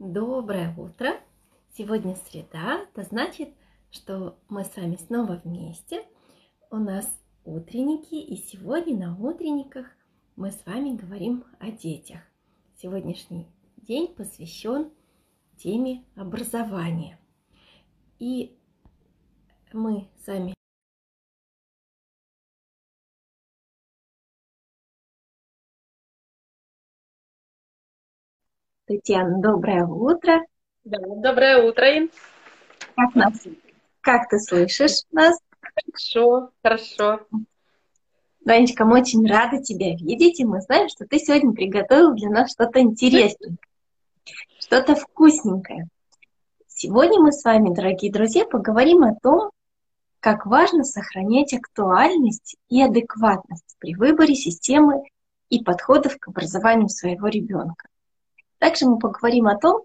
Доброе утро! Сегодня среда, это значит, что мы с вами снова вместе. У нас утренники, и сегодня на утренниках мы с вами говорим о детях. Сегодняшний день посвящен теме образования. И мы с вами Татьяна, доброе утро. Да, доброе утро, Ин. Как нас? Как ты слышишь нас? Хорошо, хорошо. Данечка, мы очень рады тебя видеть, и мы знаем, что ты сегодня приготовил для нас что-то интересненькое, что-то вкусненькое. Сегодня мы с вами, дорогие друзья, поговорим о том, как важно сохранять актуальность и адекватность при выборе системы и подходов к образованию своего ребенка. Также мы поговорим о том,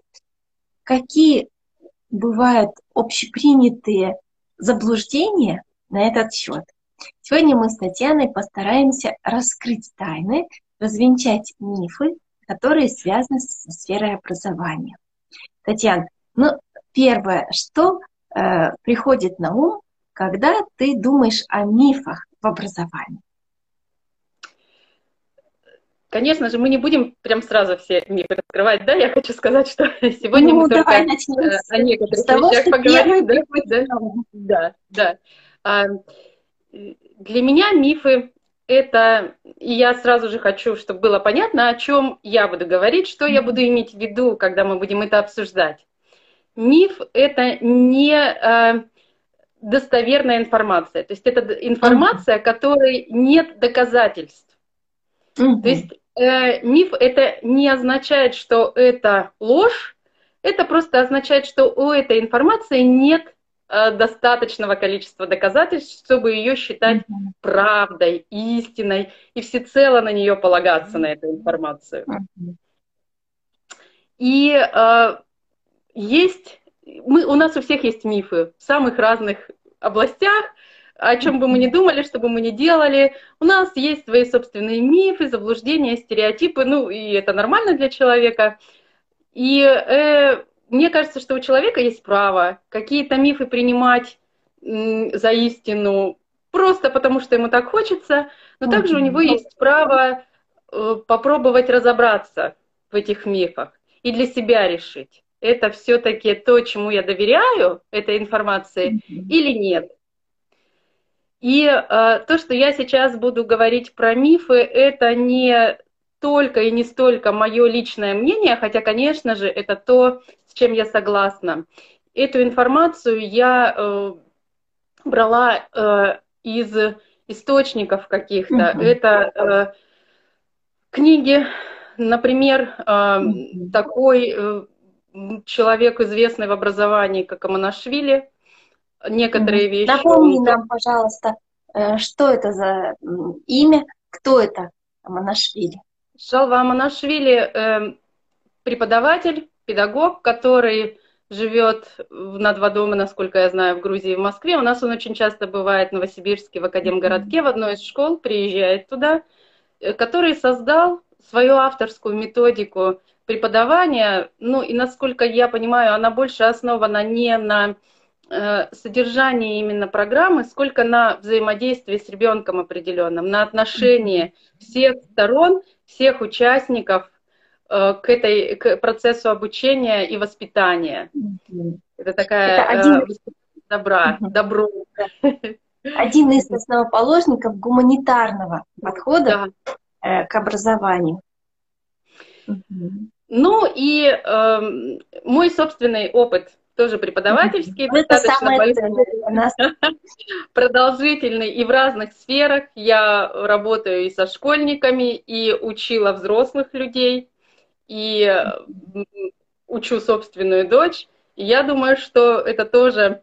какие бывают общепринятые заблуждения на этот счет. Сегодня мы с Татьяной постараемся раскрыть тайны, развенчать мифы, которые связаны со сферой образования. Татьяна, ну, первое, что э, приходит на ум, когда ты думаешь о мифах в образовании? Конечно же, мы не будем прям сразу все мифы раскрывать, да? Я хочу сказать, что сегодня ну, мы только о некоторых того, вещах поговорим. Да? да, да. А, для меня мифы это, и я сразу же хочу, чтобы было понятно, о чем я буду говорить, что я буду иметь в виду, когда мы будем это обсуждать. Миф это не э, достоверная информация, то есть это информация, которой нет доказательств. Mm-hmm. То есть э, миф это не означает, что это ложь, это просто означает, что у этой информации нет э, достаточного количества доказательств, чтобы ее считать mm-hmm. правдой, истиной и всецело на нее полагаться, на эту информацию. И э, есть, мы, у нас у всех есть мифы в самых разных областях, о чем бы мы ни думали, что бы мы ни делали, у нас есть свои собственные мифы, заблуждения, стереотипы, ну и это нормально для человека. И э, мне кажется, что у человека есть право какие-то мифы принимать м, за истину просто потому, что ему так хочется, но также у него есть право э, попробовать разобраться в этих мифах и для себя решить, это все-таки то, чему я доверяю, этой информации, или нет. И э, то, что я сейчас буду говорить про мифы, это не только и не столько мое личное мнение, хотя, конечно же, это то, с чем я согласна. Эту информацию я э, брала э, из источников каких-то. Mm-hmm. Это э, книги, например, э, mm-hmm. такой э, человек, известный в образовании, как Аманашвили, некоторые вещи. Напомни нам, пожалуйста, э, что это за имя, кто это Аманашвили? Шалва Аманашвили э, преподаватель, педагог, который живет над водома, насколько я знаю, в Грузии и в Москве. У нас он очень часто бывает в Новосибирске, в Академгородке, в одной из школ, приезжает туда, э, который создал свою авторскую методику преподавания. Ну и, насколько я понимаю, она больше основана не на содержание именно программы, сколько на взаимодействие с ребенком определенным, на отношение всех сторон, всех участников э, к этой к процессу обучения и воспитания. Это такая Это один... э, добра, добро. Один из основоположников гуманитарного подхода да. к образованию. Ну и э, мой собственный опыт тоже преподавательский, Это достаточно продолжительный и в разных сферах. Я работаю и со школьниками, и учила взрослых людей, и учу собственную дочь. И я думаю, что это тоже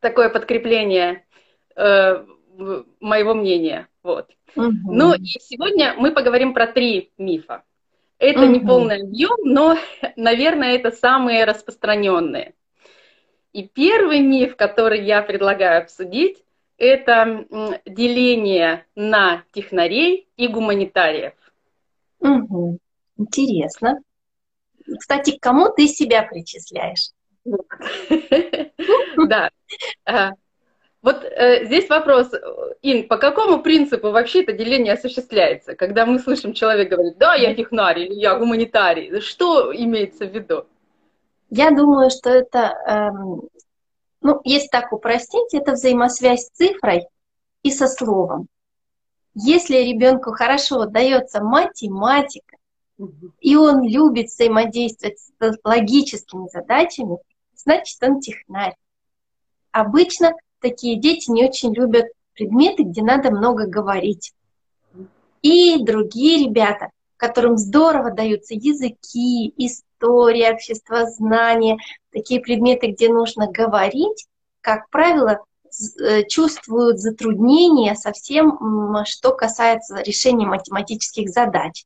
такое подкрепление э, моего мнения. Вот. Угу. Ну и сегодня мы поговорим про три мифа. Это угу. не полный объем, но, наверное, это самые распространенные. И первый миф, который я предлагаю обсудить, это деление на технарей и гуманитариев. Угу. Интересно. Кстати, к кому ты себя причисляешь? Да. Вот э, здесь вопрос, Ин, по какому принципу вообще это деление осуществляется? Когда мы слышим, человек говорит, да, я технарий или я гуманитарий, что имеется в виду? Я думаю, что это, эм, ну, если так упростить, это взаимосвязь с цифрой и со словом. Если ребенку хорошо дается математика, и он любит взаимодействовать с логическими задачами, значит, он технарь. Обычно такие дети не очень любят предметы, где надо много говорить. И другие ребята, которым здорово даются языки, история, обществознание, такие предметы, где нужно говорить, как правило, э, чувствуют затруднения совсем, что касается решения математических задач.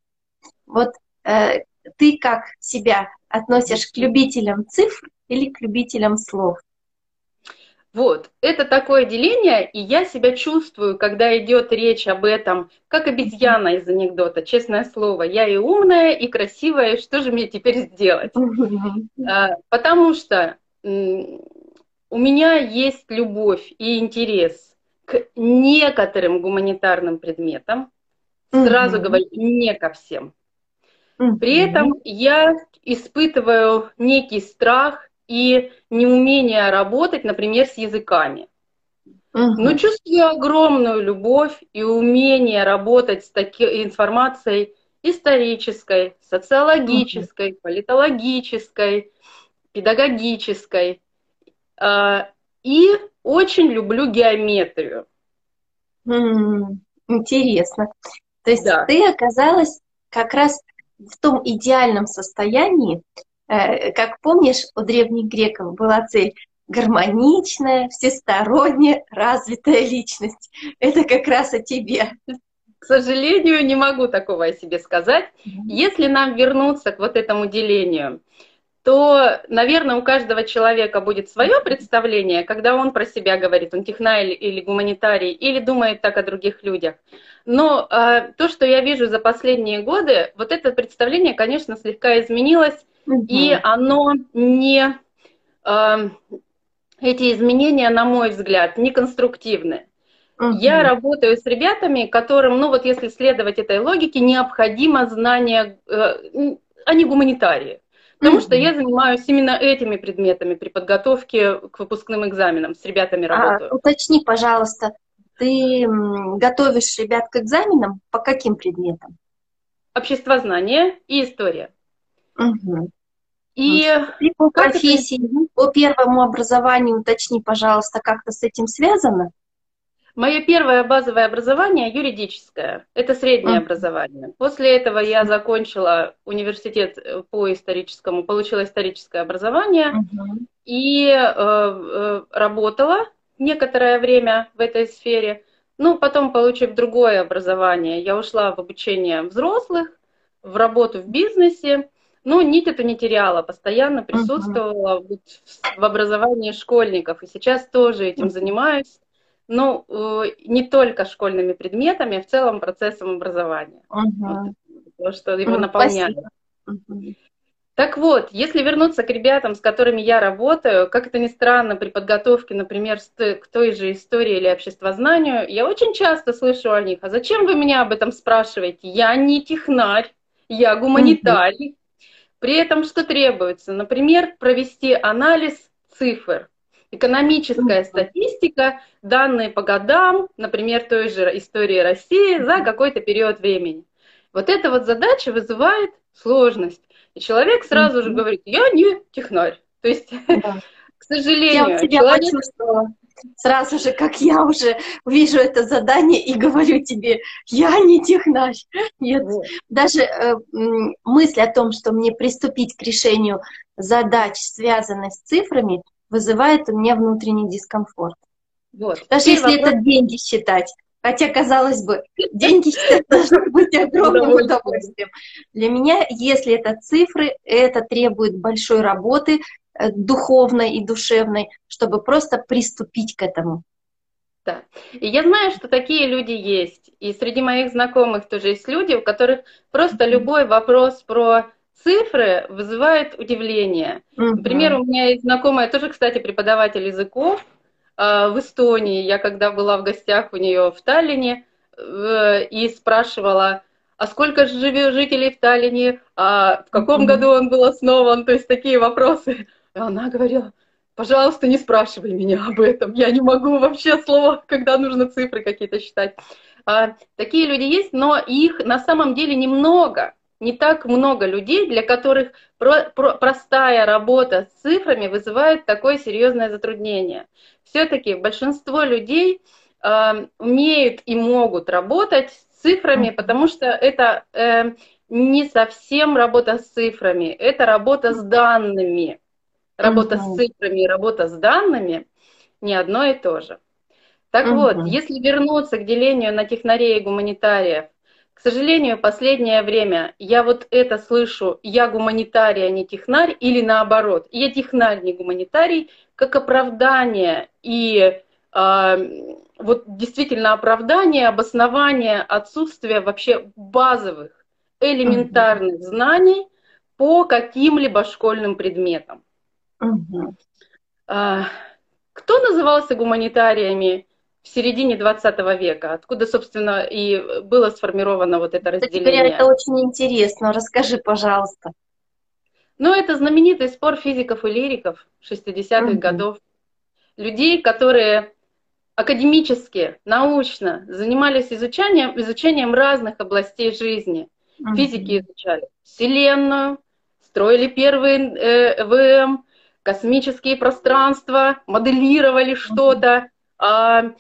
Вот э, ты как себя относишь к любителям цифр или к любителям слов? Вот, это такое деление, и я себя чувствую, когда идет речь об этом, как обезьяна из анекдота, честное слово. Я и умная, и красивая, и что же мне теперь сделать? А, потому что у меня есть любовь и интерес к некоторым гуманитарным предметам, сразу говорю, не ко всем. При этом я испытываю некий страх и неумение работать, например, с языками. Угу. Но чувствую огромную любовь и умение работать с такой информацией исторической, социологической, угу. политологической, педагогической. А, и очень люблю геометрию. Интересно. То есть да. ты оказалась как раз в том идеальном состоянии, как помнишь, у древних греков была цель гармоничная, всесторонне развитая личность. Это как раз о тебе. К сожалению, не могу такого о себе сказать. Если нам вернуться к вот этому делению, то, наверное, у каждого человека будет свое представление, когда он про себя говорит, он технарь или гуманитарий, или думает так о других людях. Но э, то, что я вижу за последние годы, вот это представление, конечно, слегка изменилось, и оно не... Э, эти изменения, на мой взгляд, не конструктивны. Угу. Я работаю с ребятами, которым, ну вот если следовать этой логике, необходимо знание, э, они гуманитарии. Потому что я занимаюсь именно этими предметами при подготовке к выпускным экзаменам, с ребятами а, работаю. А, уточни, пожалуйста, ты готовишь ребят к экзаменам по каким предметам? Обществознание и история. Угу. И по профессии, это... по первому образованию уточни, пожалуйста, как-то с этим связано? Мое первое базовое образование юридическое, это среднее uh-huh. образование. После этого я закончила университет э, по историческому, получила историческое образование uh-huh. и э, э, работала некоторое время в этой сфере. Ну, потом, получив другое образование, я ушла в обучение взрослых, в работу в бизнесе. Ну, нить эту не теряла, постоянно присутствовала uh-huh. в образовании школьников. И сейчас тоже этим uh-huh. занимаюсь. Ну, э, не только школьными предметами, а в целом процессом образования. Uh-huh. то, что его uh-huh. наполняет. Uh-huh. Так вот, если вернуться к ребятам, с которыми я работаю, как это ни странно, при подготовке, например, к той же истории или обществознанию, я очень часто слышу о них, а зачем вы меня об этом спрашиваете? Я не технарь, я гуманитарий, при этом что требуется? Например, провести анализ цифр. Экономическая статистика, данные по годам, например, той же истории России за какой-то период времени. Вот эта вот задача вызывает сложность. И человек сразу же говорит, я не технарь. То есть, да. к сожалению, я тебя человек... почувствовала сразу же, как я уже вижу это задание и говорю тебе, я не технарь. Нет, вот. даже э, мысль о том, что мне приступить к решению задач, связанных с цифрами, вызывает у меня внутренний дискомфорт. Вот. Даже Теперь если вопрос... это деньги считать. Хотя, казалось бы, деньги считать должно быть огромным удовольствием. Для меня, если это цифры, это требует большой работы, духовной и душевной, чтобы просто приступить к этому. Да. И я знаю, что такие люди есть. И среди моих знакомых тоже есть люди, у которых просто любой вопрос про цифры вызывают удивление. Угу. Например, у меня есть знакомая, тоже, кстати, преподаватель языков э, в Эстонии. Я когда была в гостях у нее в Таллине э, и спрашивала, а сколько живет жителей в Таллине, а в каком году он был основан, то есть такие вопросы. И она говорила, пожалуйста, не спрашивай меня об этом, я не могу вообще слова, когда нужно цифры какие-то считать. А, такие люди есть, но их на самом деле немного, не так много людей, для которых про, про, простая работа с цифрами вызывает такое серьезное затруднение. Все-таки большинство людей э, умеют и могут работать с цифрами, потому что это э, не совсем работа с цифрами, это работа с данными. Работа с цифрами и работа с данными не одно и то же. Так угу. вот, если вернуться к делению на технарей и гуманитариев, к сожалению, последнее время я вот это слышу, я гуманитарий, а не технарь, или наоборот, я технарь, не гуманитарий, как оправдание и э, вот действительно оправдание, обоснование отсутствия вообще базовых, элементарных знаний по каким-либо школьным предметам. Угу. Э, кто назывался гуманитариями в середине 20 века, откуда, собственно, и было сформировано вот это разделение. Теперь это очень интересно. Расскажи, пожалуйста. Ну, это знаменитый спор физиков и лириков 60-х угу. годов. Людей, которые академически, научно занимались изучением, изучением разных областей жизни. Физики изучали Вселенную, строили первые э, ВМ, космические пространства, моделировали что-то, а,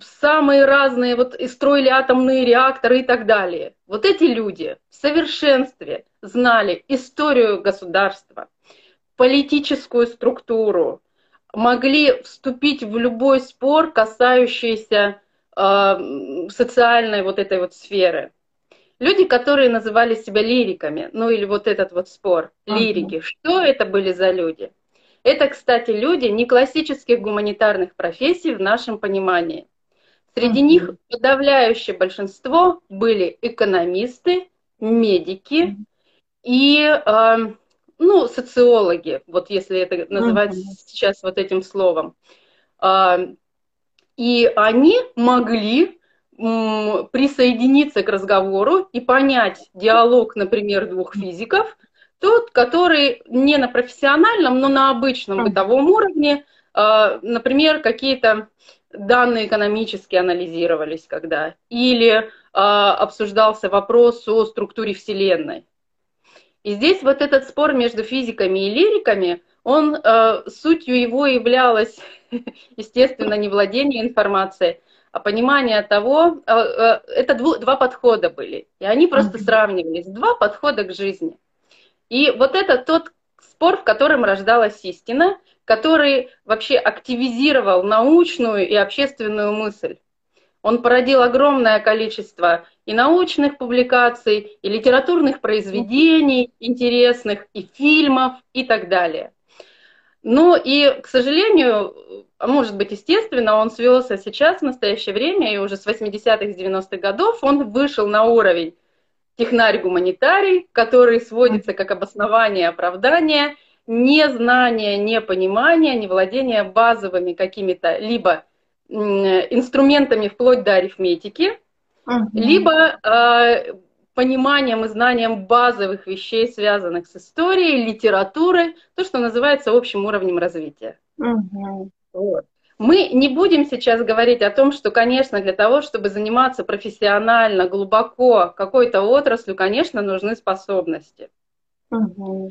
самые разные, вот и строили атомные реакторы и так далее. Вот эти люди в совершенстве знали историю государства, политическую структуру, могли вступить в любой спор, касающийся э, социальной вот этой вот сферы. Люди, которые называли себя лириками, ну или вот этот вот спор, лирики, uh-huh. что это были за люди? Это, кстати, люди не классических гуманитарных профессий в нашем понимании. Среди mm-hmm. них подавляющее большинство были экономисты, медики и э, ну, социологи, вот если это называть mm-hmm. сейчас вот этим словом. Э, и они могли присоединиться к разговору и понять диалог, например, двух физиков – тот, который не на профессиональном, но на обычном бытовом уровне, а, например, какие-то данные экономические анализировались когда, или а, обсуждался вопрос о структуре Вселенной. И здесь вот этот спор между физиками и лириками, он а, сутью его являлось, естественно, не владение информацией, понимание того, это два подхода были, и они просто сравнивались, два подхода к жизни – и вот это тот спор, в котором рождалась истина, который вообще активизировал научную и общественную мысль. Он породил огромное количество и научных публикаций, и литературных произведений интересных, и фильмов, и так далее. Ну и, к сожалению, а может быть, естественно, он свелся сейчас, в настоящее время, и уже с 80-х, 90-х годов он вышел на уровень технарь-гуманитарий, который сводится как обоснование оправдание, не знание, не понимание, не владение базовыми какими-то либо инструментами вплоть до арифметики, uh-huh. либо э, пониманием и знанием базовых вещей, связанных с историей, литературой, то, что называется общим уровнем развития. Uh-huh. Вот. Мы не будем сейчас говорить о том, что, конечно, для того, чтобы заниматься профессионально, глубоко какой-то отраслью, конечно, нужны способности. Угу.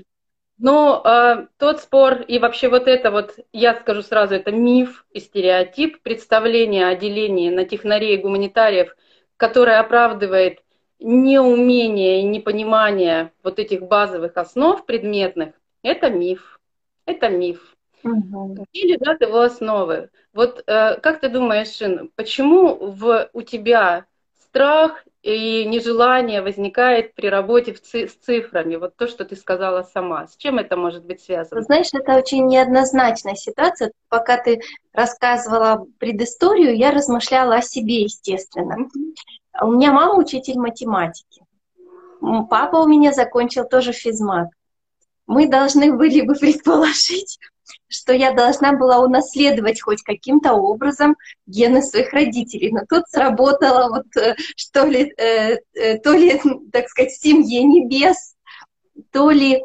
Но э, тот спор и вообще вот это вот, я скажу сразу, это миф и стереотип, представление о делении на технарей и гуманитариев, которое оправдывает неумение и непонимание вот этих базовых основ предметных, это миф. Это миф. Угу. Где лежат его основы? Вот э, как ты думаешь, Шин, почему в, у тебя страх и нежелание возникает при работе в ци- с цифрами? Вот то, что ты сказала сама. С чем это может быть связано? Знаешь, это очень неоднозначная ситуация. Пока ты рассказывала предысторию, я размышляла о себе, естественно. У меня мама учитель математики. Папа у меня закончил тоже физмат. Мы должны были бы предположить, что я должна была унаследовать хоть каким-то образом гены своих родителей. Но тут сработало вот э, что ли, э, э, то ли, так сказать, в семье небес, то ли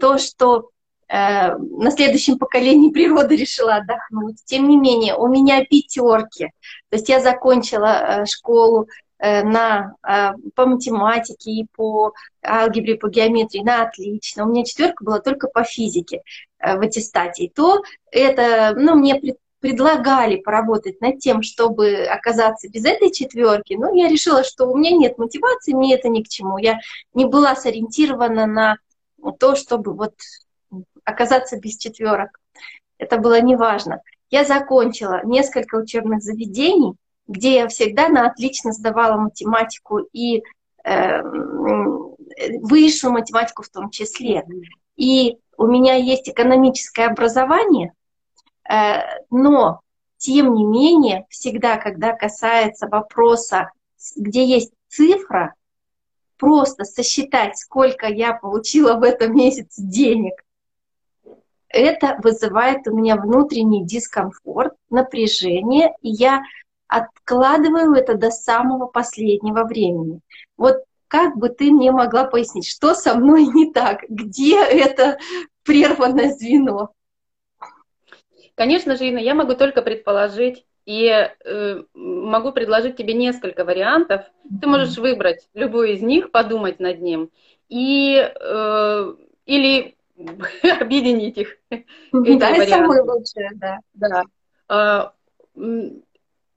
то, что на следующем поколении природа решила отдохнуть. Тем не менее, у меня пятерки. То есть я закончила школу на, э, по математике и по алгебре, по геометрии на отлично. У меня четверка была только по физике э, в аттестате. И то это, ну, мне пред, предлагали поработать над тем, чтобы оказаться без этой четверки, но я решила, что у меня нет мотивации, мне это ни к чему. Я не была сориентирована на то, чтобы вот оказаться без четверок. Это было неважно. Я закончила несколько учебных заведений, где я всегда на отлично сдавала математику и э, высшую математику в том числе. И у меня есть экономическое образование, э, но тем не менее, всегда, когда касается вопроса, где есть цифра, просто сосчитать, сколько я получила в этом месяце денег, это вызывает у меня внутренний дискомфорт, напряжение, и я откладываю это до самого последнего времени. Вот как бы ты мне могла пояснить, что со мной не так, где это прерванное звено? Конечно же, Инна, я могу только предположить, и э, могу предложить тебе несколько вариантов. Ты можешь выбрать любой из них, подумать над ним, и, э, или объединить их. Да, это самое лучшее, да. да.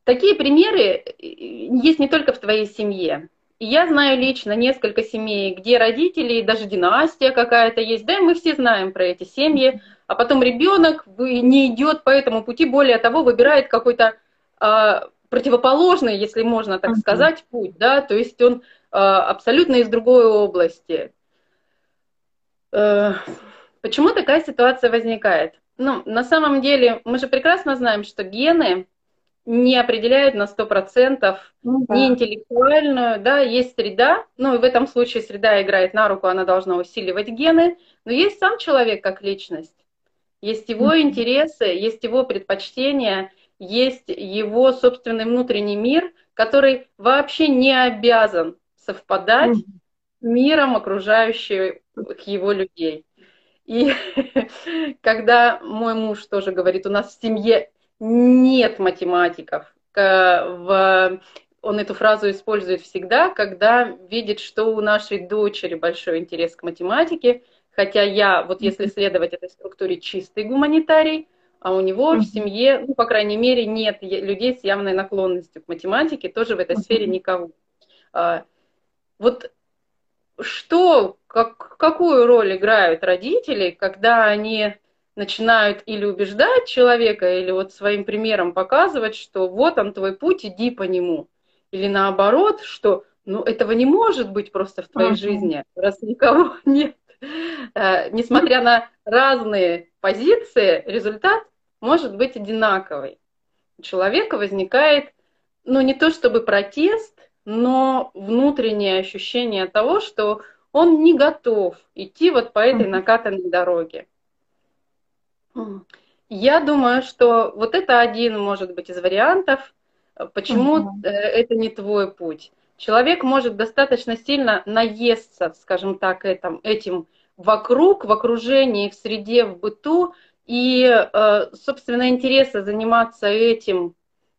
Такие примеры э, есть не только в твоей семье. Я знаю лично несколько семей, где родители, даже династия какая-то есть, да, и мы все знаем про эти семьи, а потом ребенок не идет по этому пути, более того, выбирает какой-то а, противоположный, если можно так сказать, путь, да, то есть он а, абсолютно из другой области. А, почему такая ситуация возникает? Ну, на самом деле, мы же прекрасно знаем, что гены не определяют на 100% ну, да. не интеллектуальную, да, есть среда, ну и в этом случае среда играет на руку, она должна усиливать гены, но есть сам человек как личность. Есть его интересы, есть его предпочтения, есть его собственный внутренний мир, который вообще не обязан совпадать с миром окружающих его людей. И когда мой муж тоже говорит, у нас в семье нет математиков, он эту фразу использует всегда, когда видит, что у нашей дочери большой интерес к математике, Хотя я, вот если следовать этой структуре, чистый гуманитарий, а у него в семье, ну, по крайней мере, нет людей с явной наклонностью к математике, тоже в этой сфере никого. А, вот что, как, какую роль играют родители, когда они начинают или убеждать человека, или вот своим примером показывать, что вот он твой путь, иди по нему. Или наоборот, что ну этого не может быть просто в твоей uh-huh. жизни, раз никого нет. Э, несмотря на разные позиции, результат может быть одинаковый. У человека возникает, ну не то чтобы протест, но внутреннее ощущение того, что он не готов идти вот по этой накатанной дороге. Я думаю, что вот это один, может быть, из вариантов, почему uh это не твой путь. Человек может достаточно сильно наесться, скажем так, этим, этим вокруг, в окружении, в среде, в быту, и, э, собственно, интереса заниматься этим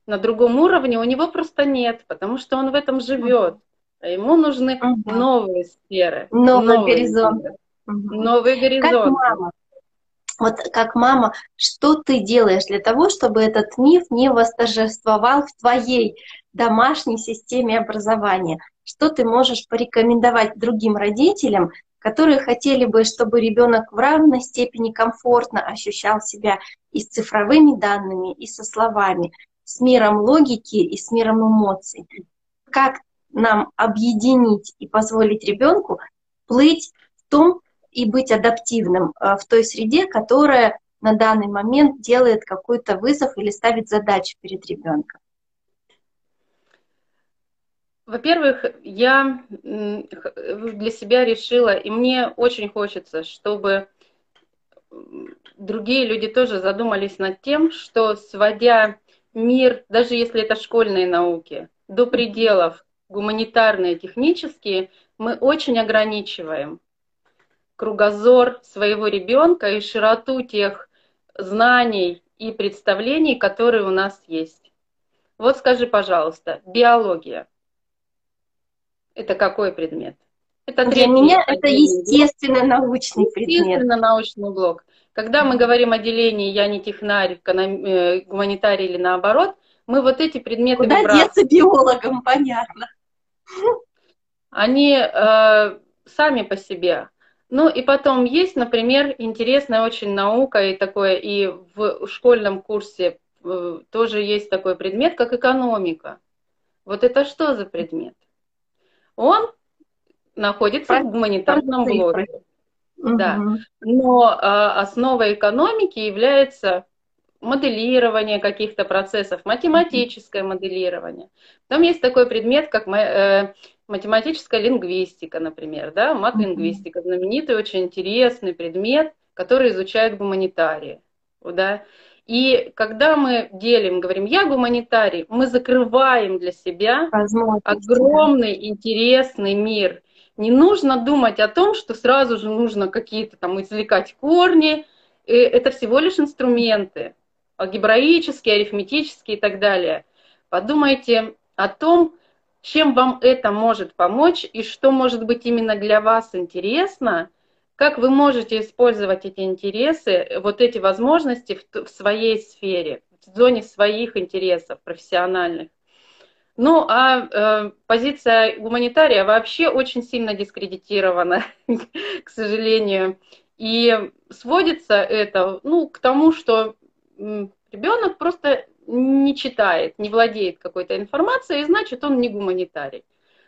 на другом уровне у него просто нет, потому что он в этом живет. А ему нужны угу. новые сферы. Новые, новые горизонты. Новые горизонты. Как мама. Вот как мама, что ты делаешь для того, чтобы этот миф не восторжествовал в твоей домашней системе образования? Что ты можешь порекомендовать другим родителям, которые хотели бы, чтобы ребенок в равной степени комфортно ощущал себя и с цифровыми данными, и со словами, с миром логики и с миром эмоций. Как нам объединить и позволить ребенку плыть в том и быть адаптивным э, в той среде, которая на данный момент делает какой-то вызов или ставит задачу перед ребенком. Во-первых, я для себя решила, и мне очень хочется, чтобы другие люди тоже задумались над тем, что сводя мир, даже если это школьные науки, до пределов гуманитарные, технические, мы очень ограничиваем кругозор своего ребенка и широту тех знаний и представлений, которые у нас есть. Вот скажи, пожалуйста, биология – это какой предмет? Это Для меня это естественно научный предмет. Естественно научный блок. Когда мы говорим о делении «я не технарь», э, гуманитарий или наоборот, мы вот эти предметы Куда выбрасываем. деться биологам, понятно. Они э, сами по себе. Ну и потом есть, например, интересная очень наука и такое, и в школьном курсе э, тоже есть такой предмет, как экономика. Вот это что за предмет? он находится в гуманитарном блоке. Угу. Да. Но э, основой экономики является моделирование каких-то процессов, математическое моделирование. Там есть такой предмет, как э, математическая лингвистика, например, да, мат-лингвистика, знаменитый, очень интересный предмет, который изучают гуманитарии. Да. И когда мы делим, говорим, я гуманитарий, мы закрываем для себя огромный интересный мир. Не нужно думать о том, что сразу же нужно какие-то там извлекать корни. Это всего лишь инструменты, алгебраические, арифметические и так далее. Подумайте о том, чем вам это может помочь и что может быть именно для вас интересно – как вы можете использовать эти интересы, вот эти возможности в, в своей сфере, в зоне своих интересов профессиональных? Ну, а э, позиция гуманитария вообще очень сильно дискредитирована, к сожалению. И сводится это ну, к тому, что ребенок просто не читает, не владеет какой-то информацией, значит, он не гуманитарий.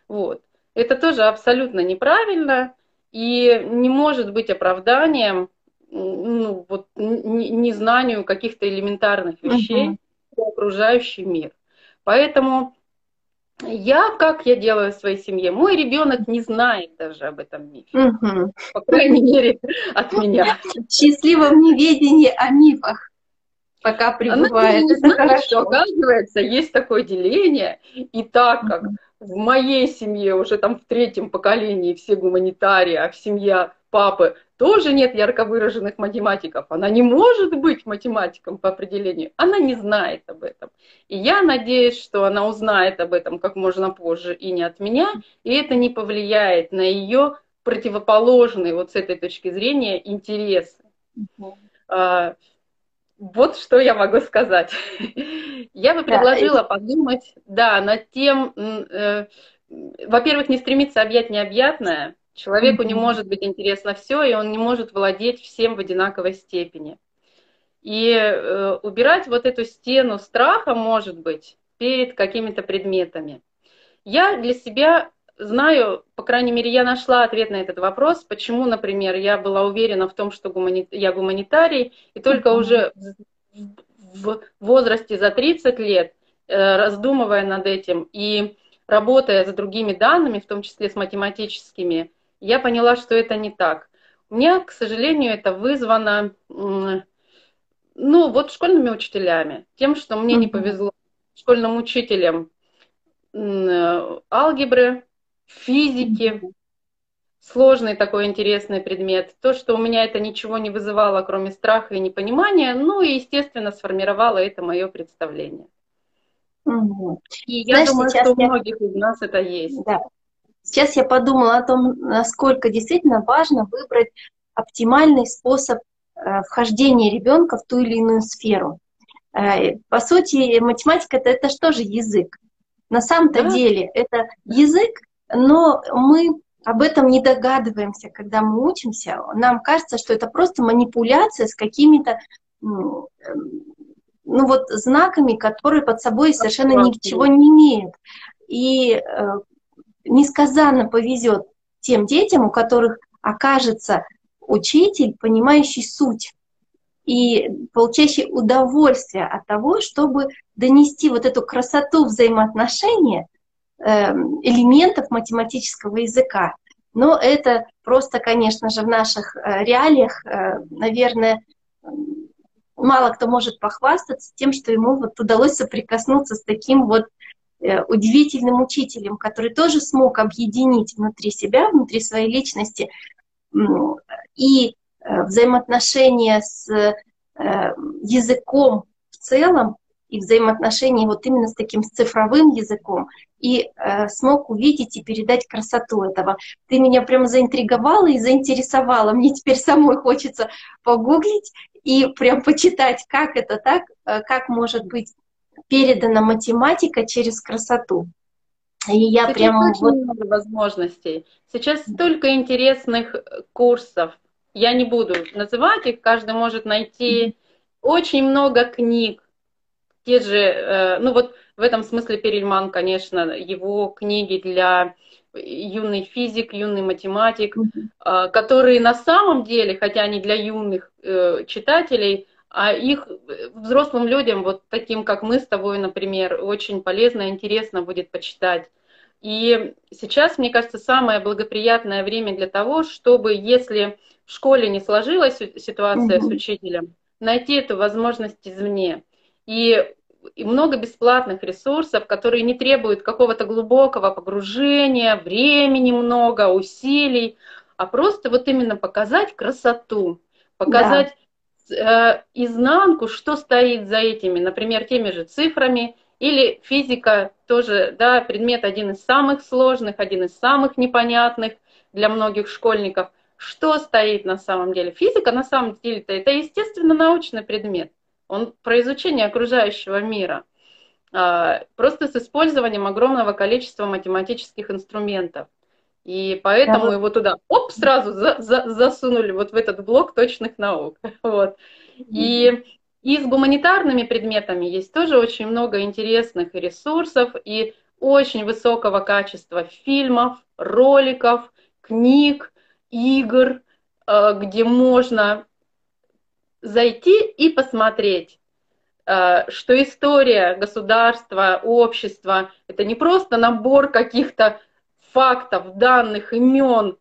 Вот. Это тоже абсолютно неправильно и не может быть оправданием ну, вот, незнанию каких-то элементарных вещей uh-huh. окружающий мир. Поэтому я, как я делаю в своей семье, мой ребенок не знает даже об этом мифе. Угу. По крайней мере, от меня. В счастливом неведении о мифах пока пребывает. Она знает, что, оказывается, есть такое деление, и так как в моей семье уже там в третьем поколении все гуманитарии, а в семье папы тоже нет ярко выраженных математиков. Она не может быть математиком по определению. Она не знает об этом. И я надеюсь, что она узнает об этом как можно позже и не от меня, и это не повлияет на ее противоположные вот с этой точки зрения интересы. Uh-huh. Вот что я могу сказать. Я бы предложила да, подумать, да, над тем, э, во-первых, не стремиться объять необъятное. Человеку mm-hmm. не может быть интересно все, и он не может владеть всем в одинаковой степени. И э, убирать вот эту стену страха, может быть, перед какими-то предметами. Я для себя знаю, по крайней мере, я нашла ответ на этот вопрос, почему, например, я была уверена в том, что гумани... я гуманитарий, и только уже в возрасте за 30 лет, э, раздумывая над этим и работая с другими данными, в том числе с математическими, я поняла, что это не так. У меня, к сожалению, это вызвано, ну, вот школьными учителями, тем, что мне не повезло. Школьным учителям алгебры, физики, сложный такой интересный предмет. То, что у меня это ничего не вызывало, кроме страха и непонимания, ну и, естественно, сформировало это мое представление. Угу. И я Знаешь, думаю, что у многих я... из нас это есть. Да. Сейчас я подумала о том, насколько действительно важно выбрать оптимальный способ э, вхождения ребенка в ту или иную сферу. Э, по сути, математика это, это что же язык? На самом-то да. деле это язык, но мы об этом не догадываемся, когда мы учимся. Нам кажется, что это просто манипуляция с какими-то ну, ну вот знаками, которые под собой совершенно ничего не имеют. И э, несказанно повезет тем детям, у которых окажется учитель, понимающий суть и получающий удовольствие от того, чтобы донести вот эту красоту взаимоотношения эм, элементов математического языка. Но это просто, конечно же, в наших э, реалиях, э, наверное, мало кто может похвастаться тем, что ему вот удалось соприкоснуться с таким вот э, удивительным учителем, который тоже смог объединить внутри себя, внутри своей личности и взаимоотношения с языком в целом, и взаимоотношения вот именно с таким цифровым языком, и э, смог увидеть и передать красоту этого. Ты меня прямо заинтриговала и заинтересовала. Мне теперь самой хочется погуглить и прям почитать, как это так, э, как может быть передана математика через красоту. И я Сейчас прям очень вот... много возможностей. Сейчас столько интересных курсов. Я не буду называть их, каждый может найти очень много книг, те же, э, ну вот в этом смысле Перельман, конечно, его книги для юный физик, юный математик, mm-hmm. которые на самом деле, хотя они для юных э, читателей, а их взрослым людям, вот таким как мы с тобой, например, очень полезно и интересно будет почитать. И сейчас, мне кажется, самое благоприятное время для того, чтобы, если в школе не сложилась ситуация mm-hmm. с учителем, найти эту возможность извне. И и много бесплатных ресурсов, которые не требуют какого-то глубокого погружения, времени много, усилий, а просто вот именно показать красоту, показать да. э, изнанку, что стоит за этими, например, теми же цифрами, или физика тоже, да, предмет один из самых сложных, один из самых непонятных для многих школьников. Что стоит на самом деле? Физика на самом деле это естественно научный предмет он про изучение окружающего мира, а, просто с использованием огромного количества математических инструментов. И поэтому да. его туда, оп, сразу за, за, засунули вот в этот блок точных наук. Вот. И, и с гуманитарными предметами есть тоже очень много интересных ресурсов и очень высокого качества фильмов, роликов, книг, игр, а, где можно зайти и посмотреть, э, что история государства, общества – это не просто набор каких-то фактов, данных, имен,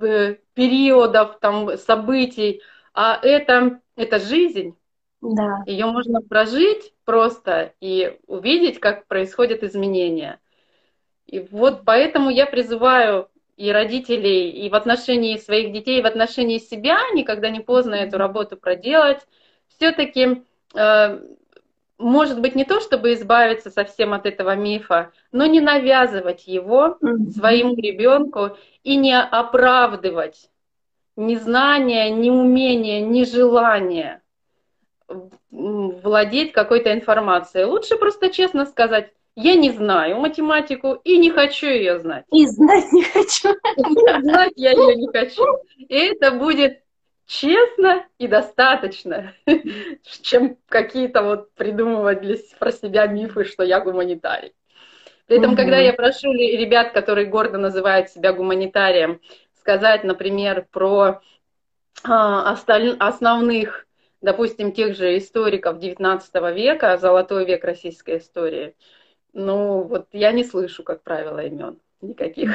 э, периодов, там, событий, а это, это жизнь. Да. Ее можно прожить просто и увидеть, как происходят изменения. И вот поэтому я призываю и родителей, и в отношении своих детей, и в отношении себя, никогда не поздно эту работу проделать. Все-таки, э, может быть, не то, чтобы избавиться совсем от этого мифа, но не навязывать его своему ребенку и не оправдывать ни знания, ни умения, ни желания владеть какой-то информацией. Лучше просто честно сказать, я не знаю математику и не хочу ее знать. И знать не хочу. Знать я ее не хочу. И это будет честно и достаточно, чем какие-то вот придумывать для, про себя мифы, что я гуманитарий. При этом, угу. когда я прошу ребят, которые гордо называют себя гуманитарием, сказать, например, про а, осталь... основных, допустим, тех же историков XIX века, золотой век российской истории, ну, вот я не слышу, как правило, имен никаких.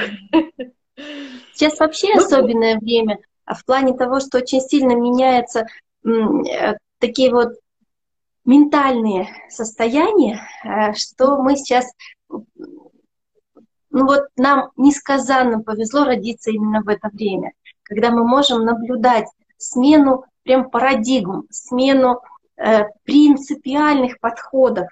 Сейчас вообще ну, особенное время а в плане того, что очень сильно меняются э, такие вот ментальные состояния, э, что мы сейчас, ну вот нам несказанно повезло родиться именно в это время, когда мы можем наблюдать смену прям парадигм, смену э, принципиальных подходов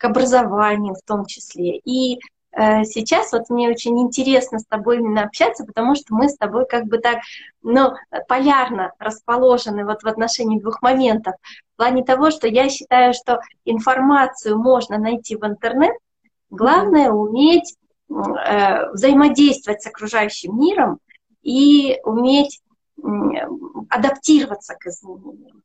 к образованию в том числе. И э, сейчас вот мне очень интересно с тобой именно общаться, потому что мы с тобой как бы так, ну, полярно расположены вот в отношении двух моментов. В плане того, что я считаю, что информацию можно найти в интернет, главное уметь э, взаимодействовать с окружающим миром и уметь э, адаптироваться к изменениям.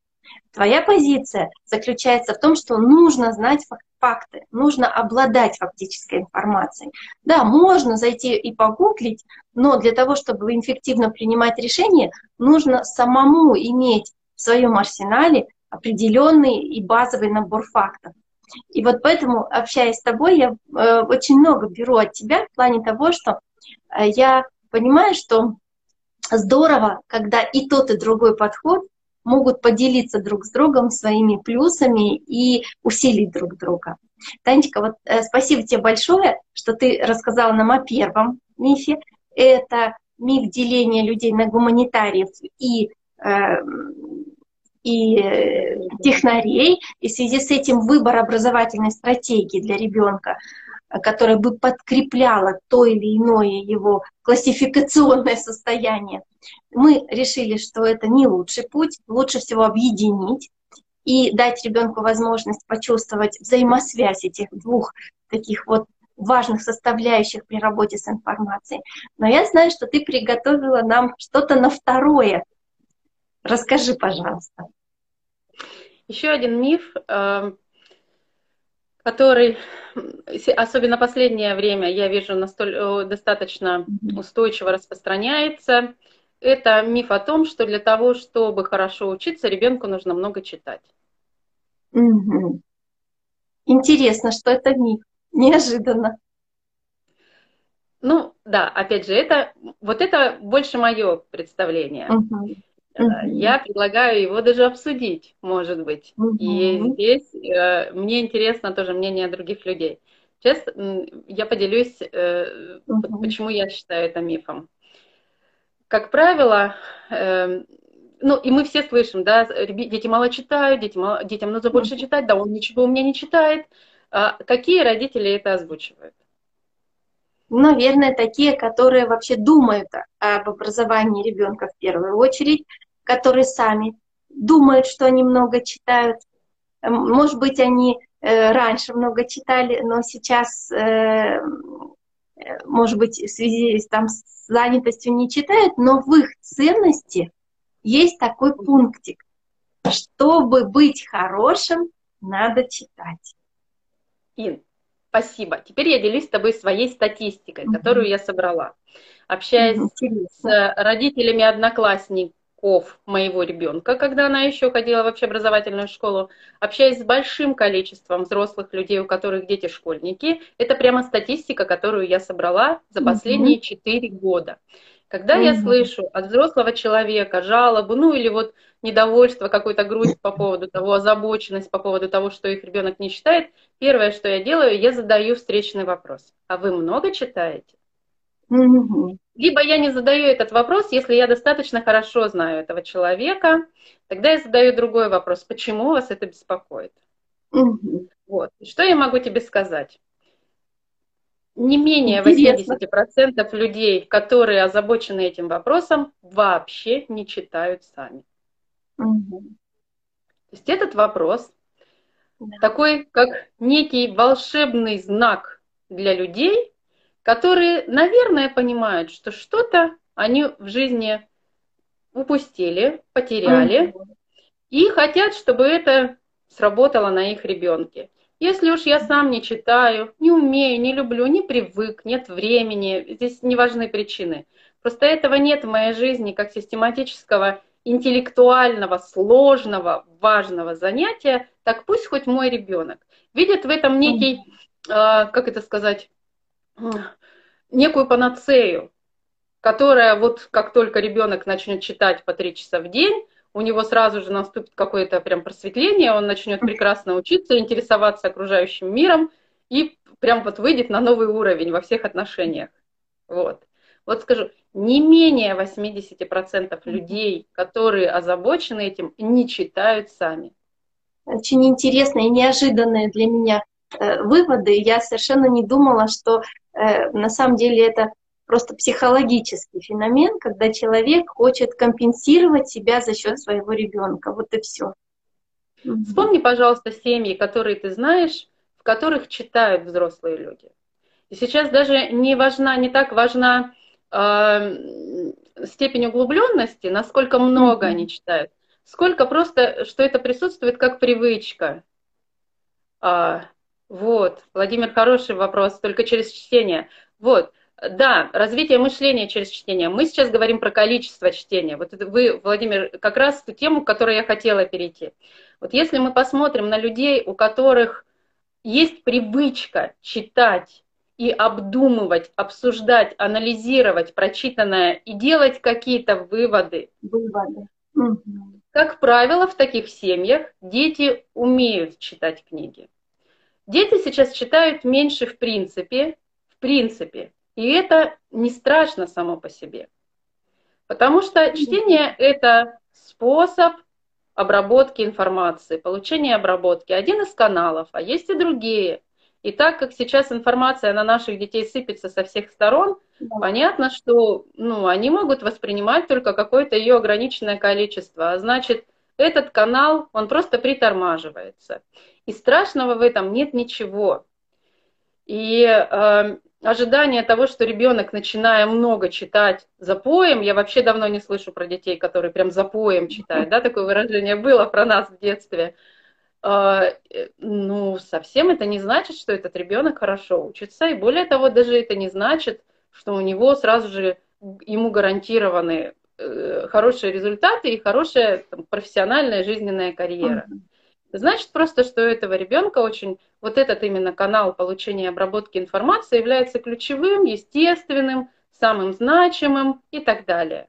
Твоя позиция заключается в том, что нужно знать факты, нужно обладать фактической информацией. Да, можно зайти и погуглить, но для того, чтобы эффективно принимать решения, нужно самому иметь в своем арсенале определенный и базовый набор фактов. И вот поэтому, общаясь с тобой, я э, очень много беру от тебя в плане того, что э, я понимаю, что здорово, когда и тот, и другой подход могут поделиться друг с другом своими плюсами и усилить друг друга. Танечка, вот э, спасибо тебе большое, что ты рассказала нам о первом мифе. Это миф деления людей на гуманитариев и э, и э, технарей, и в связи с этим выбор образовательной стратегии для ребенка, которая бы подкрепляла то или иное его классификационное состояние, мы решили, что это не лучший путь, лучше всего объединить и дать ребенку возможность почувствовать взаимосвязь этих двух таких вот важных составляющих при работе с информацией. Но я знаю, что ты приготовила нам что-то на второе. Расскажи, пожалуйста. Еще один миф, э, который, особенно последнее время, я вижу, настоль, достаточно устойчиво распространяется. Это миф о том, что для того, чтобы хорошо учиться, ребенку нужно много читать. Угу. Интересно, что это миф. Неожиданно. Ну, да, опять же, это вот это больше мое представление. Угу. Uh-huh. Я предлагаю его даже обсудить, может быть. Uh-huh. И здесь э, мне интересно тоже мнение других людей. Сейчас я поделюсь, э, uh-huh. почему я считаю это мифом. Как правило, э, ну и мы все слышим, да, дети мало читают, дети мало, детям нужно больше читать, да, он ничего у меня не читает. А какие родители это озвучивают? Наверное, такие, которые вообще думают об образовании ребенка в первую очередь, которые сами думают, что они много читают. Может быть, они э, раньше много читали, но сейчас, э, может быть, в связи там, с занятостью не читают, но в их ценности есть такой пунктик. Чтобы быть хорошим, надо читать. Ин, спасибо. Теперь я делюсь с тобой своей статистикой, mm-hmm. которую я собрала. Общаясь mm-hmm. с родителями одноклассников, учеников моего ребенка, когда она еще ходила в общеобразовательную школу, общаясь с большим количеством взрослых людей, у которых дети школьники. Это прямо статистика, которую я собрала за последние четыре mm-hmm. года. Когда mm-hmm. я слышу от взрослого человека жалобу, ну или вот недовольство, какую-то грусть по поводу того, озабоченность по поводу того, что их ребенок не читает, первое, что я делаю, я задаю встречный вопрос. А вы много читаете? Либо я не задаю этот вопрос, если я достаточно хорошо знаю этого человека, тогда я задаю другой вопрос, почему вас это беспокоит. Угу. Вот. что я могу тебе сказать? Не менее Интересно. 80% людей, которые озабочены этим вопросом, вообще не читают сами. Угу. То есть этот вопрос да. такой, как некий волшебный знак для людей, которые, наверное, понимают, что что-то они в жизни упустили, потеряли, mm-hmm. и хотят, чтобы это сработало на их ребенке. Если уж я сам не читаю, не умею, не люблю, не привык, нет времени, здесь не важны причины. Просто этого нет в моей жизни как систематического, интеллектуального, сложного, важного занятия, так пусть хоть мой ребенок. Видит в этом некий, э, как это сказать, некую панацею, которая вот как только ребенок начнет читать по три часа в день, у него сразу же наступит какое-то прям просветление, он начнет прекрасно учиться, интересоваться окружающим миром и прям вот выйдет на новый уровень во всех отношениях. Вот. Вот скажу, не менее 80% людей, которые озабочены этим, не читают сами. Очень интересные и неожиданные для меня Э, выводы. Я совершенно не думала, что на самом деле это просто психологический феномен, когда человек хочет компенсировать себя за счет своего ребенка. Вот и все. Вспомни, пожалуйста, семьи, которые ты знаешь, в которых читают взрослые люди. И сейчас даже не важна, не так важна э, степень углубленности, насколько много mm-hmm. они читают, сколько просто, что это присутствует как привычка. А, вот, Владимир, хороший вопрос, только через чтение. Вот, да, развитие мышления через чтение. Мы сейчас говорим про количество чтения. Вот вы, Владимир, как раз ту тему, к которой я хотела перейти. Вот если мы посмотрим на людей, у которых есть привычка читать и обдумывать, обсуждать, анализировать прочитанное и делать какие-то выводы. Выводы. Как правило, в таких семьях дети умеют читать книги. Дети сейчас читают меньше в принципе, в принципе, и это не страшно само по себе. Потому что чтение – это способ обработки информации, получения обработки. Один из каналов, а есть и другие. И так как сейчас информация на наших детей сыпется со всех сторон, да. понятно, что ну, они могут воспринимать только какое-то ее ограниченное количество. А значит, этот канал, он просто притормаживается. И страшного в этом нет ничего. И э, ожидание того, что ребенок, начиная много читать за поем, я вообще давно не слышу про детей, которые прям за поем читают, да, такое выражение было про нас в детстве. А, э, ну, совсем это не значит, что этот ребенок хорошо учится, и более того, даже это не значит, что у него сразу же ему гарантированы э, хорошие результаты и хорошая там, профессиональная жизненная карьера. Mm-hmm. Значит просто, что у этого ребенка очень вот этот именно канал получения и обработки информации является ключевым, естественным, самым значимым и так далее.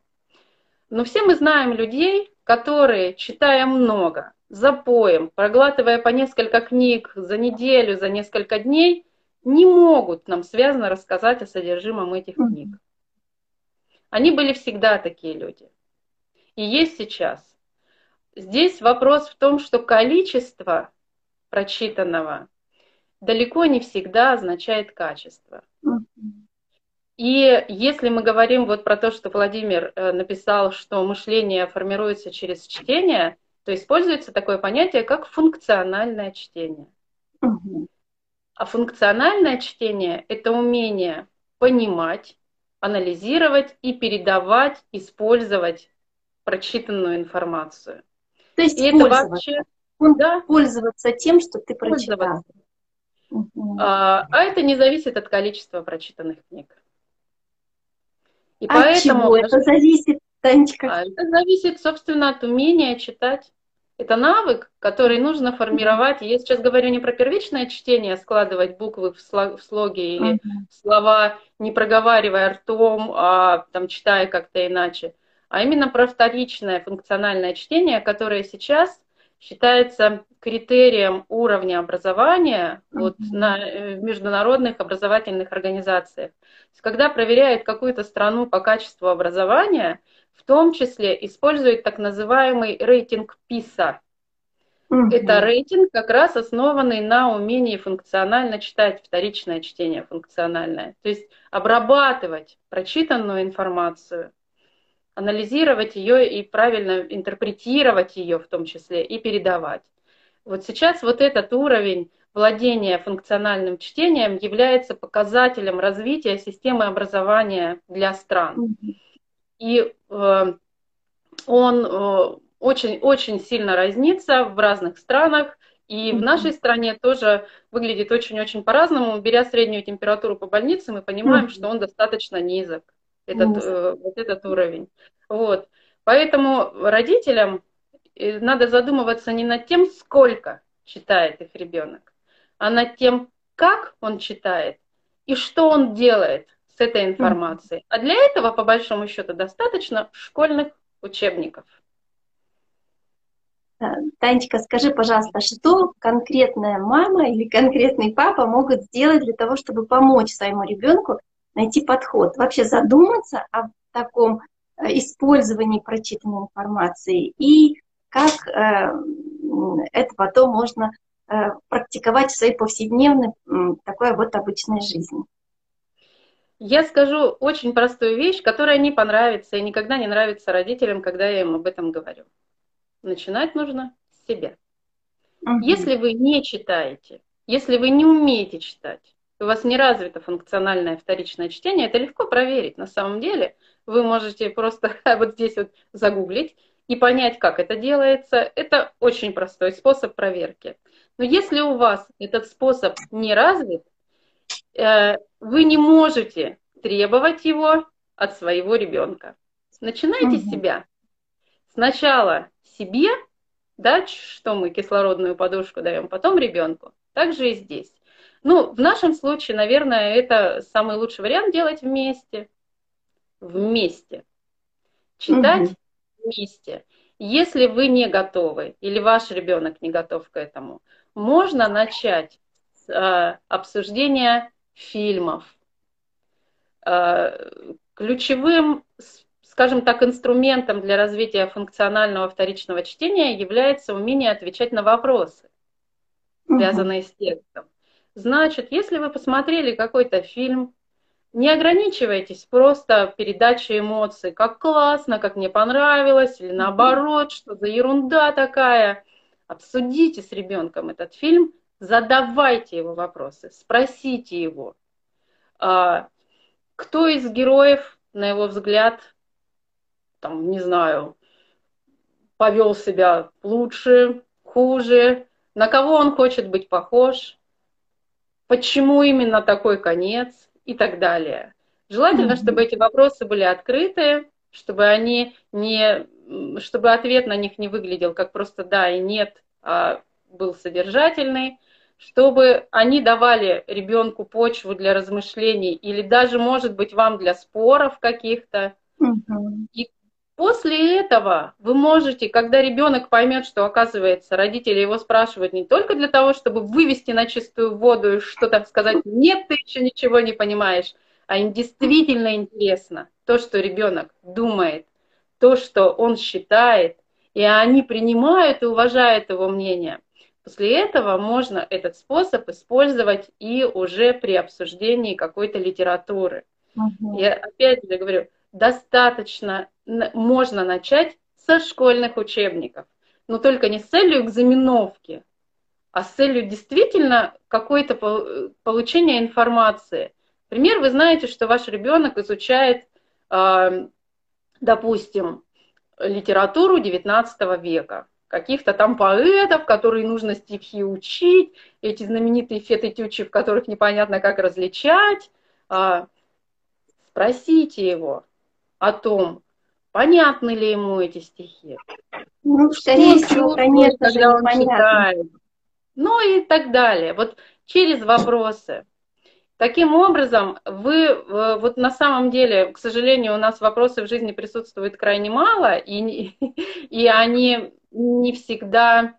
Но все мы знаем людей, которые, читая много, запоем, проглатывая по несколько книг за неделю, за несколько дней, не могут нам связано рассказать о содержимом этих книг. Они были всегда такие люди. И есть сейчас. Здесь вопрос в том, что количество прочитанного далеко не всегда означает качество. И если мы говорим вот про то, что Владимир э, написал, что мышление формируется через чтение, то используется такое понятие, как функциональное чтение. А функциональное чтение – это умение понимать, анализировать и передавать, использовать прочитанную информацию. То есть и это вообще да? пользоваться тем, что ты прочитал. А, а это не зависит от количества прочитанных книг. И от поэтому чего это зависит, Танечка? А это зависит, собственно, от умения читать. Это навык, который нужно формировать. Я сейчас говорю не про первичное чтение, складывать буквы в, слоги или uh-huh. слова, не проговаривая ртом, а там читая как-то иначе а именно про вторичное функциональное чтение, которое сейчас считается критерием уровня образования вот, на э, международных образовательных организациях. То есть, когда проверяют какую-то страну по качеству образования, в том числе используют так называемый рейтинг ПИСА. Угу. Это рейтинг, как раз основанный на умении функционально читать, вторичное чтение функциональное. То есть обрабатывать прочитанную информацию анализировать ее и правильно интерпретировать ее в том числе и передавать. Вот сейчас вот этот уровень владения функциональным чтением является показателем развития системы образования для стран. И э, он очень-очень э, сильно разнится в разных странах, и в нашей стране тоже выглядит очень-очень по-разному. Беря среднюю температуру по больнице, мы понимаем, что он достаточно низок этот, э, вот этот уровень. Вот. Поэтому родителям э, надо задумываться не над тем, сколько читает их ребенок, а над тем, как он читает и что он делает с этой информацией. А для этого, по большому счету, достаточно школьных учебников. Танечка, скажи, пожалуйста, что конкретная мама или конкретный папа могут сделать для того, чтобы помочь своему ребенку найти подход, вообще задуматься о таком э, использовании прочитанной информации и как э, это потом можно э, практиковать в своей повседневной такой вот обычной жизни. Я скажу очень простую вещь, которая не понравится и никогда не нравится родителям, когда я им об этом говорю. Начинать нужно с себя. Угу. Если вы не читаете, если вы не умеете читать, у вас не развито функциональное вторичное чтение, это легко проверить. На самом деле вы можете просто вот здесь вот загуглить и понять, как это делается. Это очень простой способ проверки. Но если у вас этот способ не развит, э, вы не можете требовать его от своего ребенка. Начинайте угу. с себя. Сначала себе, да, что мы кислородную подушку даем, потом ребенку. Также и здесь. Ну, в нашем случае, наверное, это самый лучший вариант делать вместе. Вместе. Читать угу. вместе. Если вы не готовы или ваш ребенок не готов к этому, можно начать с э, обсуждения фильмов. Э, ключевым, скажем так, инструментом для развития функционального вторичного чтения является умение отвечать на вопросы, связанные угу. с текстом. Значит, если вы посмотрели какой-то фильм, не ограничивайтесь просто передачей эмоций, как классно, как мне понравилось, или наоборот, что за ерунда такая. Обсудите с ребенком этот фильм, задавайте его вопросы, спросите его, а, кто из героев, на его взгляд, там, не знаю, повел себя лучше, хуже, на кого он хочет быть похож, почему именно такой конец, и так далее. Желательно, чтобы эти вопросы были открыты, чтобы они не, чтобы ответ на них не выглядел как просто да и нет, а был содержательный, чтобы они давали ребенку почву для размышлений или даже, может быть, вам для споров каких-то. И После этого вы можете, когда ребенок поймет, что, оказывается, родители его спрашивают не только для того, чтобы вывести на чистую воду и что-то сказать, нет, ты еще ничего не понимаешь, а им действительно интересно то, что ребенок думает, то, что он считает, и они принимают и уважают его мнение. После этого можно этот способ использовать и уже при обсуждении какой-то литературы. Угу. Я опять же говорю, достаточно можно начать со школьных учебников, но только не с целью экзаменовки, а с целью действительно какой-то получения информации. Например, вы знаете, что ваш ребенок изучает, а, допустим, литературу XIX века, каких-то там поэтов, которые нужно стихи учить, эти знаменитые феты-тючи, в которых непонятно, как различать. А, спросите его о том, понятны ли ему эти стихи. Ну, скорее всего, конечно же, он читает. Ну и так далее. Вот через вопросы. Таким образом, вы, э, вот на самом деле, к сожалению, у нас вопросы в жизни присутствует крайне мало, и, и они не всегда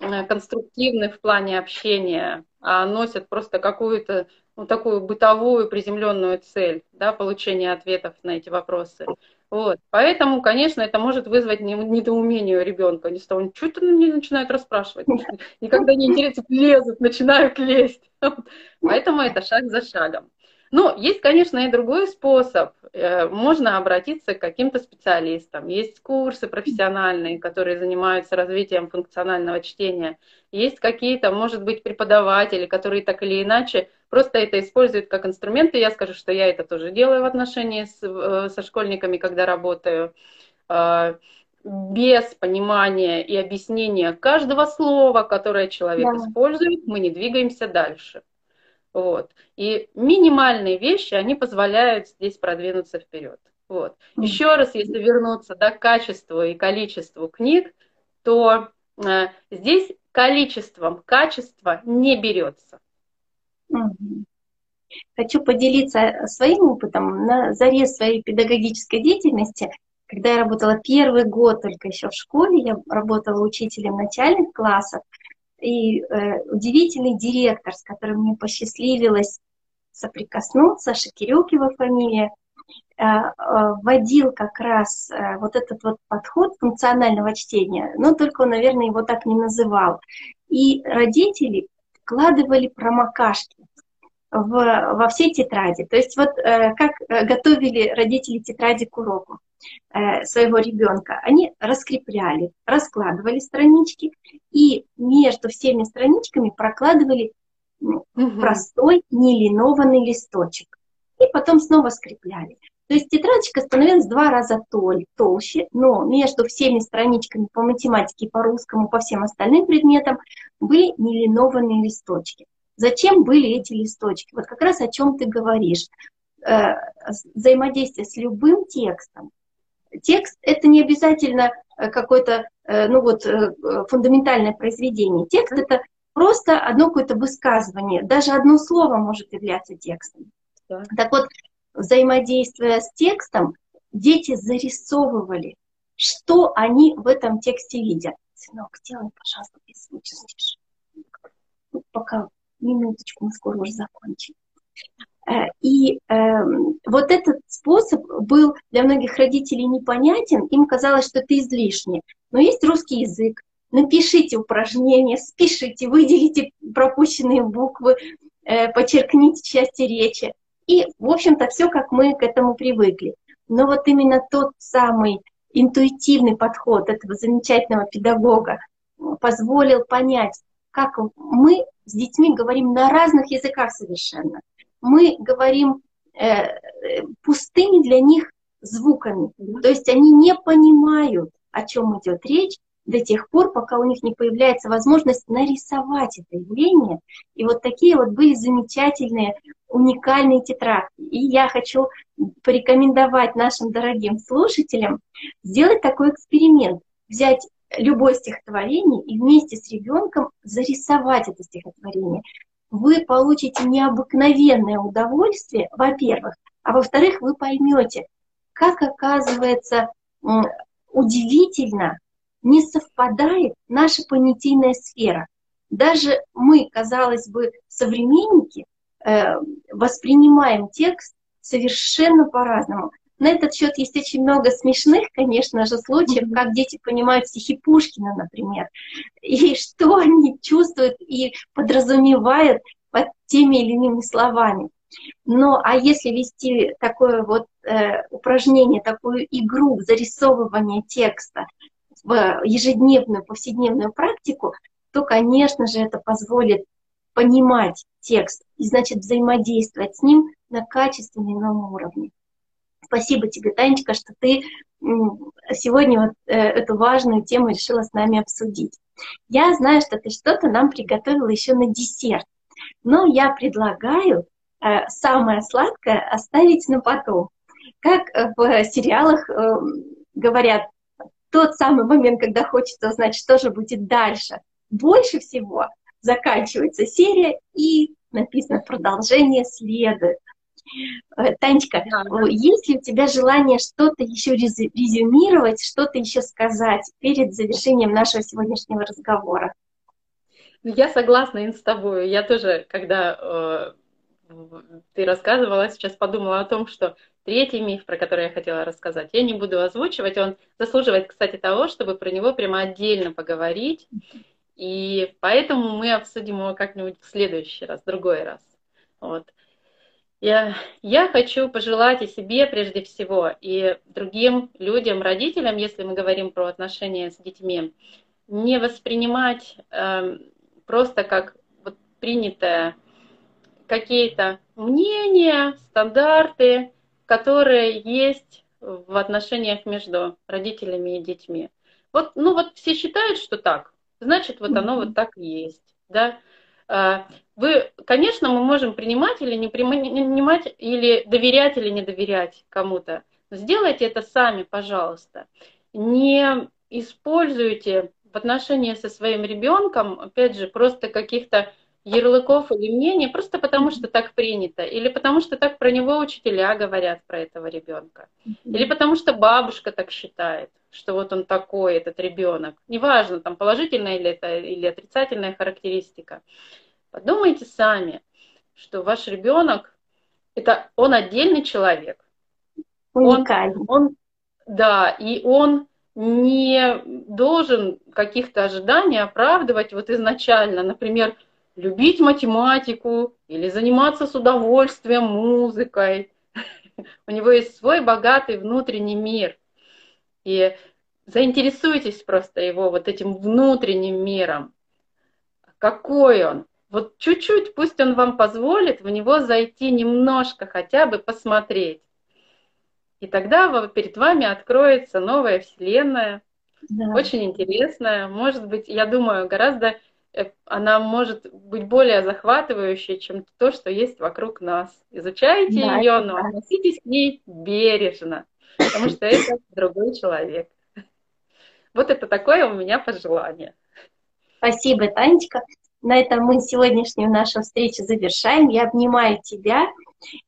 э, конструктивны в плане общения, а носят просто какую-то ну, такую бытовую приземленную цель, да, получения ответов на эти вопросы. Вот. Поэтому, конечно, это может вызвать недоумение у ребенка. Они что ты мне начинают расспрашивать? Никогда не интересно, лезут, начинают лезть. Поэтому это шаг за шагом. Но есть, конечно, и другой способ. Э, можно обратиться к каким-то специалистам. Есть курсы профессиональные, которые занимаются развитием функционального чтения. Есть какие-то, может быть, преподаватели, которые так или иначе просто это используют как инструмент. И я скажу, что я это тоже делаю в отношении с, э, со школьниками, когда работаю э, без понимания и объяснения каждого слова, которое человек да. использует, мы не двигаемся дальше. Вот. И минимальные вещи, они позволяют здесь продвинуться вперед. Вот. Еще раз, если вернуться да, к качеству и количеству книг, то э, здесь количеством качество не берется. Хочу поделиться своим опытом. На заре своей педагогической деятельности, когда я работала первый год только еще в школе, я работала учителем начальных классов, и э, удивительный директор, с которым мне посчастливилось соприкоснуться, Шакирюк его фамилия, э, э, вводил как раз э, вот этот вот подход функционального чтения, но только он, наверное, его так не называл. И родители вкладывали промокашки в, во все тетради. То есть вот э, как э, готовили родители тетради к уроку э, своего ребенка, они раскрепляли, раскладывали странички и между всеми страничками прокладывали угу. простой нелинованный листочек. И потом снова скрепляли. То есть тетрадочка становилась в два раза толь, толще, но между всеми страничками по математике, по русскому, по всем остальным предметам были нелинованные листочки. Зачем были эти листочки? Вот как раз о чем ты говоришь. Э, взаимодействие с любым текстом. Текст — это не обязательно э, какое-то э, ну вот, фундаментальное произведение. Текст — это просто одно какое-то высказывание, даже одно слово может являться текстом. Да. Так вот, взаимодействуя с текстом, дети зарисовывали, что они в этом тексте видят. Сынок, сделай, пожалуйста, без звука тише. Пока минуточку, мы скоро уже закончим. Э, и э, вот этот способ был для многих родителей непонятен, им казалось, что это излишне. Но есть русский язык, напишите упражнения, спишите, выделите пропущенные буквы, э, подчеркните части речи. И, в общем-то, все, как мы к этому привыкли. Но вот именно тот самый интуитивный подход этого замечательного педагога позволил понять, как мы с детьми говорим на разных языках совершенно. Мы говорим э, пустыми для них звуками. То есть они не понимают, о чем идет речь, до тех пор, пока у них не появляется возможность нарисовать это явление. И вот такие вот были замечательные, уникальные тетрадки. И я хочу порекомендовать нашим дорогим слушателям сделать такой эксперимент. Взять любое стихотворение и вместе с ребенком зарисовать это стихотворение. Вы получите необыкновенное удовольствие, во-первых, а во-вторых, вы поймете, как оказывается удивительно не совпадает наша понятийная сфера. Даже мы, казалось бы, современники, э, воспринимаем текст совершенно по-разному. На этот счет есть очень много смешных, конечно же, случаев, как дети понимают стихи Пушкина, например, и что они чувствуют и подразумевают под теми или иными словами. Но а если вести такое вот э, упражнение, такую игру зарисовывания текста в ежедневную, повседневную практику, то, конечно же, это позволит понимать текст и, значит, взаимодействовать с ним на качественном уровне. Спасибо тебе, Танечка, что ты сегодня вот э, эту важную тему решила с нами обсудить. Я знаю, что ты что-то нам приготовила еще на десерт, но я предлагаю э, самое сладкое оставить на потом. Как в сериалах э, говорят, тот самый момент, когда хочется узнать, что же будет дальше. Больше всего заканчивается серия и написано продолжение следует. Э, Танечка, да. есть ли у тебя желание что-то еще резюмировать, что-то еще сказать перед завершением нашего сегодняшнего разговора? Ну, я согласна с тобой. Я тоже, когда э, ты рассказывала, сейчас подумала о том, что Третий миф, про который я хотела рассказать, я не буду озвучивать, он заслуживает, кстати, того, чтобы про него прямо отдельно поговорить, и поэтому мы обсудим его как-нибудь в следующий раз, в другой раз. Вот. Я, я хочу пожелать и себе прежде всего, и другим людям, родителям, если мы говорим про отношения с детьми, не воспринимать э, просто как вот принятое какие-то мнения, стандарты, которые есть в отношениях между родителями и детьми. Вот, ну вот все считают, что так, значит, вот оно вот так и есть, да. А, вы, конечно, мы можем принимать или не принимать, или доверять или не доверять кому-то. Сделайте это сами, пожалуйста. Не используйте в отношении со своим ребенком, опять же, просто каких-то ярлыков или мнений просто потому, что так принято, или потому, что так про него учителя говорят про этого ребенка, или потому, что бабушка так считает, что вот он такой, этот ребенок. Неважно, там положительная или это или отрицательная характеристика. Подумайте сами, что ваш ребенок это он отдельный человек. Уникальный. Он, он, да, и он не должен каких-то ожиданий оправдывать вот изначально. Например, любить математику или заниматься с удовольствием музыкой. У него есть свой богатый внутренний мир. И заинтересуйтесь просто его вот этим внутренним миром. Какой он? Вот чуть-чуть, пусть он вам позволит в него зайти немножко хотя бы посмотреть. И тогда перед вами откроется новая вселенная, да. очень интересная, может быть, я думаю, гораздо она может быть более захватывающей, чем то, что есть вокруг нас. Изучайте да, ее, но относитесь к ней бережно, потому что это другой человек. Вот это такое у меня пожелание. Спасибо, Танечка. На этом мы сегодняшнюю нашу встречу завершаем. Я обнимаю тебя,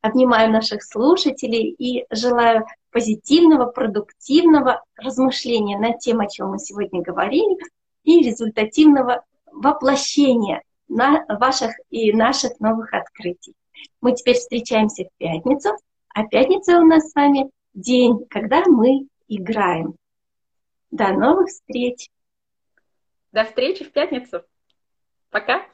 обнимаю наших слушателей и желаю позитивного, продуктивного размышления на тему, о чем мы сегодня говорили, и результативного воплощения на ваших и наших новых открытий. Мы теперь встречаемся в пятницу, а пятница у нас с вами день, когда мы играем. До новых встреч! До встречи в пятницу! Пока!